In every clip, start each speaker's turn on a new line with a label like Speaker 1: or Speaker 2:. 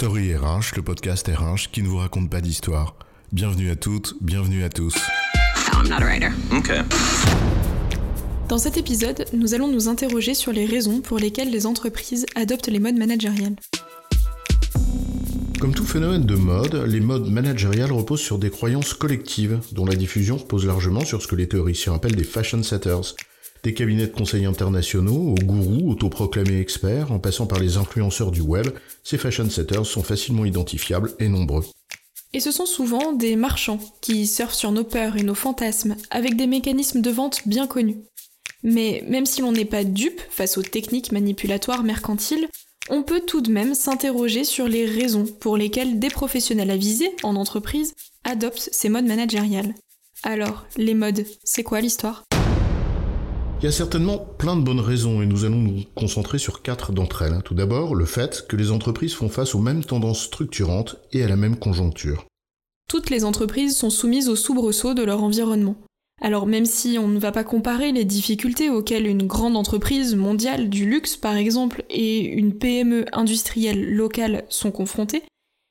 Speaker 1: Story RH, le podcast RH qui ne vous raconte pas d'histoire. Bienvenue à toutes, bienvenue à tous.
Speaker 2: I'm not a writer.
Speaker 3: Okay.
Speaker 4: Dans cet épisode, nous allons nous interroger sur les raisons pour lesquelles les entreprises adoptent les modes managériels.
Speaker 1: Comme tout phénomène de mode, les modes managériales reposent sur des croyances collectives, dont la diffusion repose largement sur ce que les théoriciens appellent des fashion setters, des cabinets de conseil internationaux aux gourous autoproclamés experts, en passant par les influenceurs du web, ces fashion setters sont facilement identifiables et nombreux.
Speaker 4: Et ce sont souvent des marchands qui surfent sur nos peurs et nos fantasmes avec des mécanismes de vente bien connus. Mais même si l'on n'est pas dupe face aux techniques manipulatoires mercantiles, on peut tout de même s'interroger sur les raisons pour lesquelles des professionnels avisés en entreprise adoptent ces modes managériales. Alors, les modes, c'est quoi l'histoire?
Speaker 1: Il y a certainement plein de bonnes raisons et nous allons nous concentrer sur quatre d'entre elles. Tout d'abord, le fait que les entreprises font face aux mêmes tendances structurantes et à la même conjoncture.
Speaker 4: Toutes les entreprises sont soumises au soubresaut de leur environnement. Alors même si on ne va pas comparer les difficultés auxquelles une grande entreprise mondiale du luxe par exemple et une PME industrielle locale sont confrontées,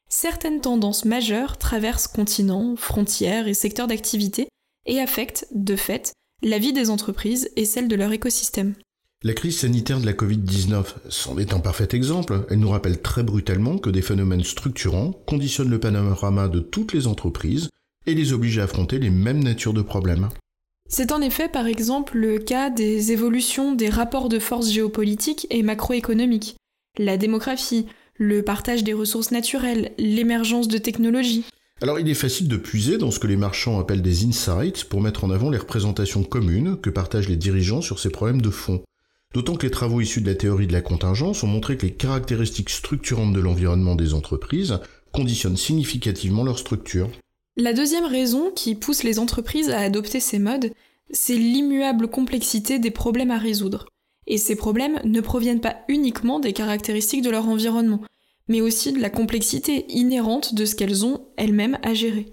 Speaker 4: certaines tendances majeures traversent continents, frontières et secteurs d'activité et affectent, de fait, la vie des entreprises et celle de leur écosystème.
Speaker 1: La crise sanitaire de la Covid-19 c'en est un parfait exemple. Elle nous rappelle très brutalement que des phénomènes structurants conditionnent le panorama de toutes les entreprises et les obligent à affronter les mêmes natures de problèmes.
Speaker 4: C'est en effet par exemple le cas des évolutions des rapports de force géopolitiques et macroéconomiques, la démographie, le partage des ressources naturelles, l'émergence de technologies.
Speaker 1: Alors il est facile de puiser dans ce que les marchands appellent des insights pour mettre en avant les représentations communes que partagent les dirigeants sur ces problèmes de fond. D'autant que les travaux issus de la théorie de la contingence ont montré que les caractéristiques structurantes de l'environnement des entreprises conditionnent significativement leur structure.
Speaker 4: La deuxième raison qui pousse les entreprises à adopter ces modes, c'est l'immuable complexité des problèmes à résoudre. Et ces problèmes ne proviennent pas uniquement des caractéristiques de leur environnement, mais aussi de la complexité inhérente de ce qu'elles ont elles-mêmes à gérer.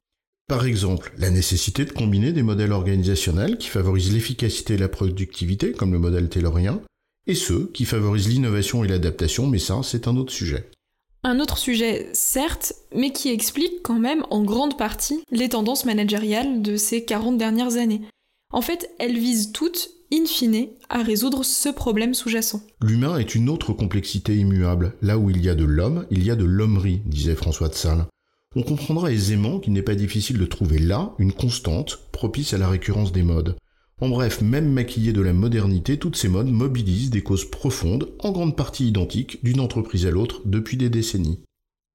Speaker 1: Par exemple, la nécessité de combiner des modèles organisationnels qui favorisent l'efficacité et la productivité, comme le modèle taylorien, et ceux qui favorisent l'innovation et l'adaptation, mais ça, c'est un autre sujet.
Speaker 4: Un autre sujet, certes, mais qui explique quand même en grande partie les tendances managériales de ces 40 dernières années. En fait, elles visent toutes in fine, à résoudre ce problème sous-jacent.
Speaker 1: L'humain est une autre complexité immuable. Là où il y a de l'homme, il y a de l'hommerie, disait François de Sales. On comprendra aisément qu'il n'est pas difficile de trouver là une constante propice à la récurrence des modes. En bref, même maquillées de la modernité, toutes ces modes mobilisent des causes profondes, en grande partie identiques, d'une entreprise à l'autre depuis des décennies.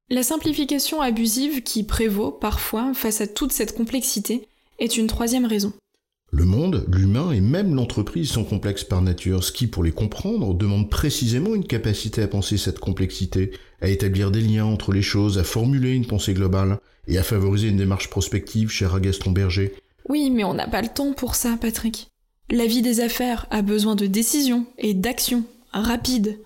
Speaker 4: La simplification abusive qui prévaut parfois face à toute cette complexité est une troisième raison.
Speaker 1: Le monde, l'humain et même l'entreprise sont complexes par nature, ce qui, pour les comprendre, demande précisément une capacité à penser cette complexité, à établir des liens entre les choses, à formuler une pensée globale, et à favoriser une démarche prospective, cher à Gaston Berger.
Speaker 4: Oui, mais on n'a pas le temps pour ça, Patrick. La vie des affaires a besoin de décisions et d'actions rapides.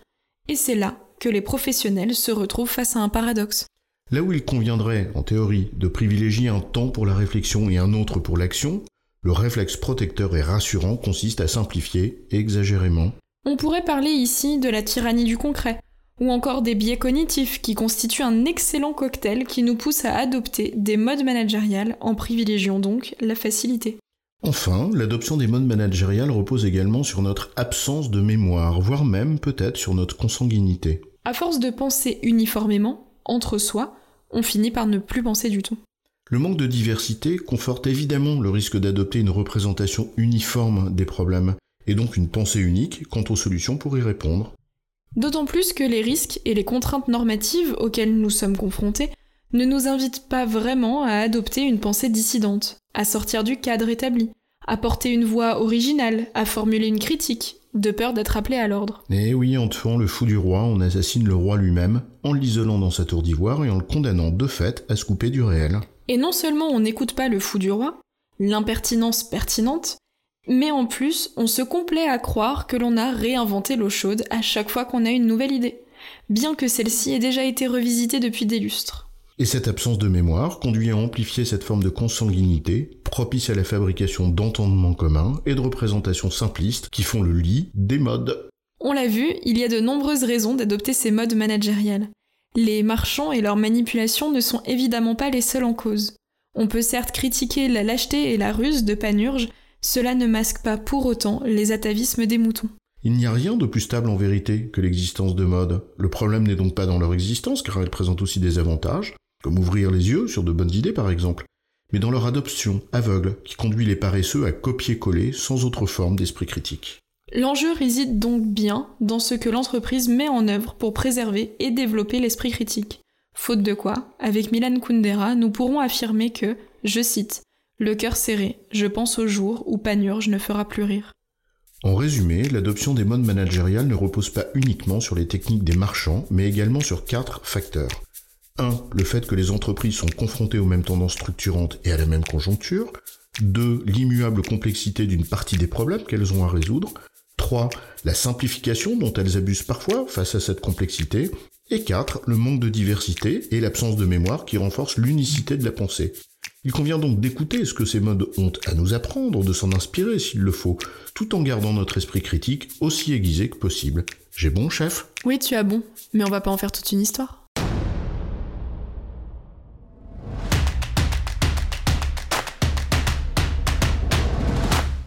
Speaker 4: Et c'est là que les professionnels se retrouvent face à un paradoxe.
Speaker 1: Là où il conviendrait, en théorie, de privilégier un temps pour la réflexion et un autre pour l'action, le réflexe protecteur et rassurant consiste à simplifier exagérément.
Speaker 4: On pourrait parler ici de la tyrannie du concret, ou encore des biais cognitifs qui constituent un excellent cocktail qui nous pousse à adopter des modes managériels en privilégiant donc la facilité.
Speaker 1: Enfin, l'adoption des modes managériels repose également sur notre absence de mémoire, voire même peut-être sur notre consanguinité.
Speaker 4: À force de penser uniformément, entre soi, on finit par ne plus penser du tout.
Speaker 1: Le manque de diversité conforte évidemment le risque d'adopter une représentation uniforme des problèmes, et donc une pensée unique quant aux solutions pour y répondre.
Speaker 4: D'autant plus que les risques et les contraintes normatives auxquelles nous sommes confrontés ne nous invitent pas vraiment à adopter une pensée dissidente, à sortir du cadre établi, à porter une voix originale, à formuler une critique, de peur d'être appelé à l'ordre.
Speaker 1: Et eh oui, en tuant le fou du roi, on assassine le roi lui-même, en l'isolant dans sa tour d'ivoire et en le condamnant de fait à se couper du réel.
Speaker 4: Et non seulement on n'écoute pas le fou du roi, l'impertinence pertinente, mais en plus on se complaît à croire que l'on a réinventé l'eau chaude à chaque fois qu'on a une nouvelle idée, bien que celle-ci ait déjà été revisitée depuis des lustres.
Speaker 1: Et cette absence de mémoire conduit à amplifier cette forme de consanguinité, propice à la fabrication d'entendements communs et de représentations simplistes qui font le lit des modes.
Speaker 4: On l'a vu, il y a de nombreuses raisons d'adopter ces modes managériels. Les marchands et leurs manipulations ne sont évidemment pas les seuls en cause. On peut certes critiquer la lâcheté et la ruse de Panurge, cela ne masque pas pour autant les atavismes des moutons.
Speaker 1: Il n'y a rien de plus stable en vérité que l'existence de modes. Le problème n'est donc pas dans leur existence, car elle présente aussi des avantages, comme ouvrir les yeux sur de bonnes idées par exemple, mais dans leur adoption aveugle, qui conduit les paresseux à copier-coller sans autre forme d'esprit critique.
Speaker 4: L'enjeu réside donc bien dans ce que l'entreprise met en œuvre pour préserver et développer l'esprit critique. Faute de quoi, avec Milan Kundera, nous pourrons affirmer que, je cite, le cœur serré, je pense au jour où Panurge ne fera plus rire.
Speaker 1: En résumé, l'adoption des modes managériales ne repose pas uniquement sur les techniques des marchands, mais également sur quatre facteurs. 1. Le fait que les entreprises sont confrontées aux mêmes tendances structurantes et à la même conjoncture. 2. L'immuable complexité d'une partie des problèmes qu'elles ont à résoudre. 3. La simplification dont elles abusent parfois face à cette complexité. Et 4. Le manque de diversité et l'absence de mémoire qui renforcent l'unicité de la pensée. Il convient donc d'écouter ce que ces modes ont à nous apprendre, de s'en inspirer s'il le faut, tout en gardant notre esprit critique aussi aiguisé que possible. J'ai bon, chef?
Speaker 4: Oui, tu as bon, mais on va pas en faire toute une histoire.